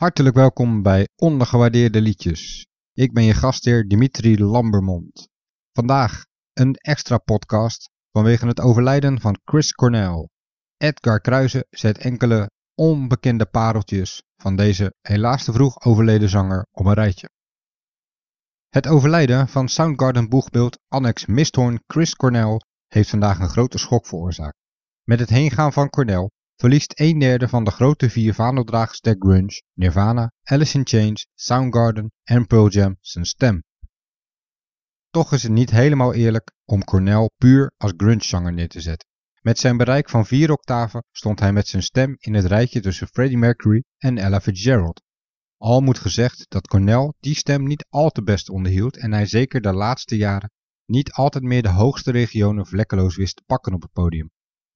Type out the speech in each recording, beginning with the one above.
Hartelijk welkom bij Ondergewaardeerde Liedjes. Ik ben je gastheer Dimitri Lambermond. Vandaag een extra podcast vanwege het overlijden van Chris Cornell. Edgar Kruijzen zet enkele onbekende pareltjes van deze helaas te vroeg overleden zanger op een rijtje. Het overlijden van Soundgarden boegbeeld Annex Misthoorn Chris Cornell heeft vandaag een grote schok veroorzaakt. Met het heengaan van Cornell verliest een derde van de grote vier vaandeldragers der grunge, Nirvana, Alice in Chains, Soundgarden en Pearl Jam zijn stem. Toch is het niet helemaal eerlijk om Cornell puur als grunge-zanger neer te zetten. Met zijn bereik van vier octaven stond hij met zijn stem in het rijtje tussen Freddie Mercury en Ella Fitzgerald. Al moet gezegd dat Cornell die stem niet al te best onderhield en hij zeker de laatste jaren niet altijd meer de hoogste regionen vlekkeloos wist te pakken op het podium.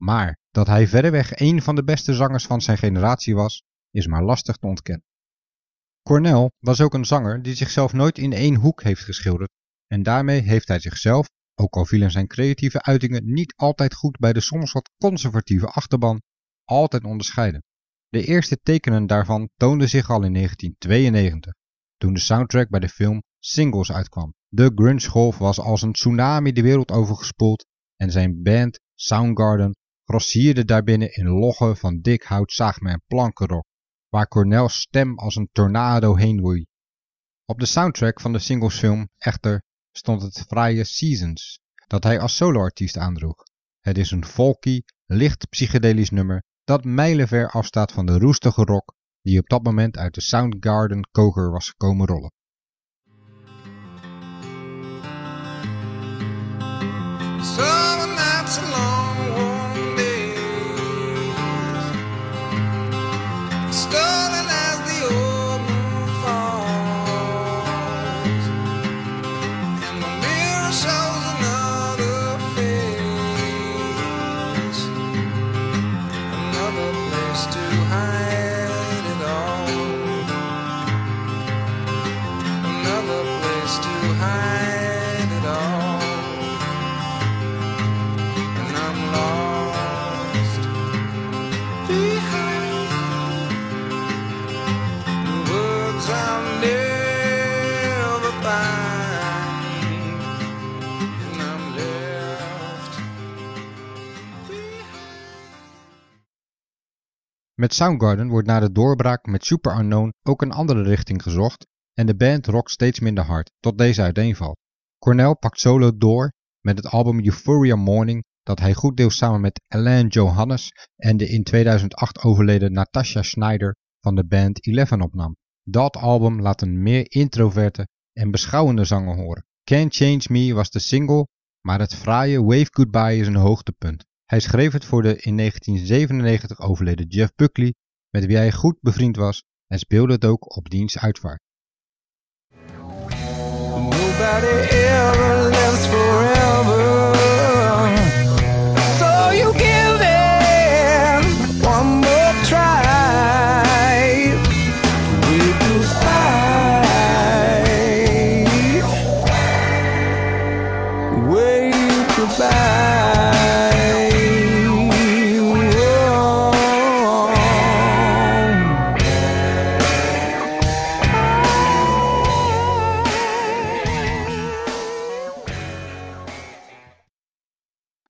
Maar dat hij verreweg een van de beste zangers van zijn generatie was, is maar lastig te ontkennen. Cornell was ook een zanger die zichzelf nooit in één hoek heeft geschilderd en daarmee heeft hij zichzelf, ook al vielen zijn creatieve uitingen niet altijd goed bij de soms wat conservatieve achterban, altijd onderscheiden. De eerste tekenen daarvan toonden zich al in 1992, toen de soundtrack bij de film Singles uitkwam. De grunge golf was als een tsunami de wereld overgespoeld en zijn band Soundgarden grossierde daarbinnen in loggen van dik hout zaagme en plankenrok, waar Cornels stem als een tornado heen woei. Op de soundtrack van de singlesfilm echter stond het fraaie Seasons, dat hij als soloartiest aandroeg. Het is een folky, licht psychedelisch nummer dat mijlenver afstaat van de roestige rock die op dat moment uit de Soundgarden koker was gekomen rollen. Stop. Met Soundgarden wordt na de doorbraak met Super Unknown ook een andere richting gezocht en de band rockt steeds minder hard, tot deze uiteenvalt. Cornell pakt solo door met het album Euphoria Morning dat hij goed deels samen met Alain Johannes en de in 2008 overleden Natasha Schneider van de band Eleven opnam. Dat album laat een meer introverte en beschouwende zanger horen. Can't Change Me was de single, maar het fraaie Wave Goodbye is een hoogtepunt. Hij schreef het voor de in 1997 overleden Jeff Buckley, met wie hij goed bevriend was, en speelde het ook op diens uitvaart.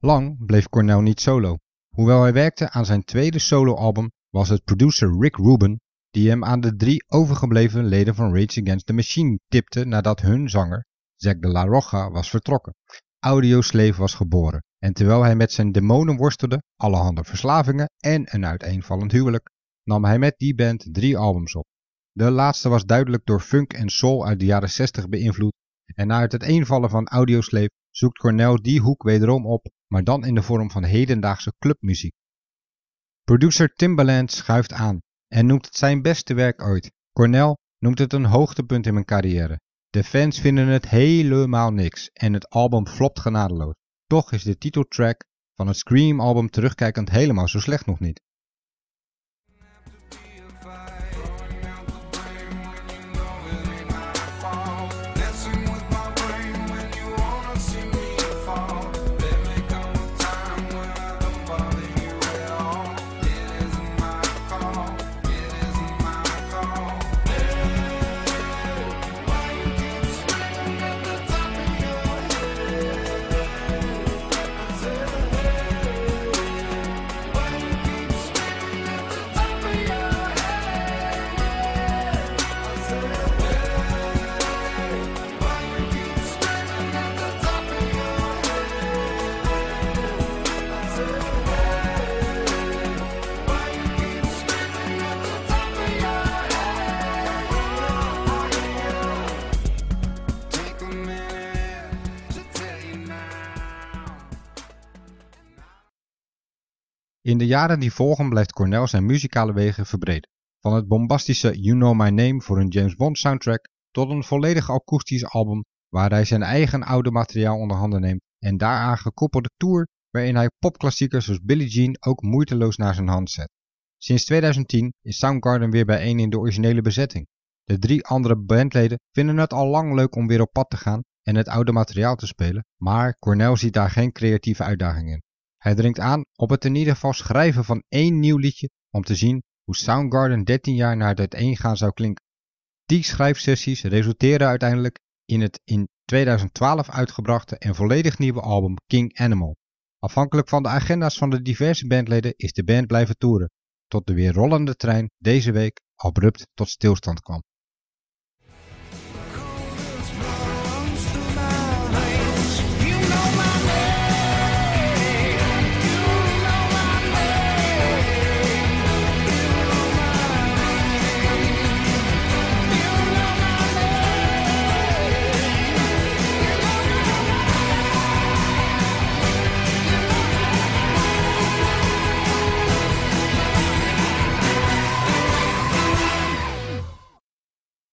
Lang bleef Cornell niet solo. Hoewel hij werkte aan zijn tweede soloalbum, was het producer Rick Rubin die hem aan de drie overgebleven leden van Rage Against the Machine tipte nadat hun zanger, Zack de la Rocha, was vertrokken. Audioslave was geboren en terwijl hij met zijn demonen worstelde, allerhande verslavingen en een uiteenvallend huwelijk, nam hij met die band drie albums op. De laatste was duidelijk door funk en soul uit de jaren 60 beïnvloed en na het uiteenvallen van Audioslave zoekt Cornell die hoek wederom op, maar dan in de vorm van hedendaagse clubmuziek. Producer Timbaland schuift aan en noemt het zijn beste werk ooit. Cornell noemt het een hoogtepunt in mijn carrière. De fans vinden het helemaal niks en het album flopt genadeloos. Toch is de titeltrack van het Scream album terugkijkend helemaal zo slecht nog niet. In de jaren die volgen blijft Cornell zijn muzikale wegen verbreden. Van het bombastische You Know My Name voor een James Bond soundtrack tot een volledig akoestisch album waar hij zijn eigen oude materiaal onder handen neemt en daaraan gekoppelde tour waarin hij popklassiekers zoals Billie Jean ook moeiteloos naar zijn hand zet. Sinds 2010 is Soundgarden weer bijeen in de originele bezetting. De drie andere bandleden vinden het al lang leuk om weer op pad te gaan en het oude materiaal te spelen, maar Cornell ziet daar geen creatieve uitdaging in. Hij dringt aan op het in ieder geval schrijven van één nieuw liedje om te zien hoe Soundgarden 13 jaar na het uiteengaan zou klinken. Die schrijfsessies resulteren uiteindelijk in het in 2012 uitgebrachte en volledig nieuwe album King Animal. Afhankelijk van de agenda's van de diverse bandleden is de band blijven toeren, tot de weer rollende trein deze week abrupt tot stilstand kwam.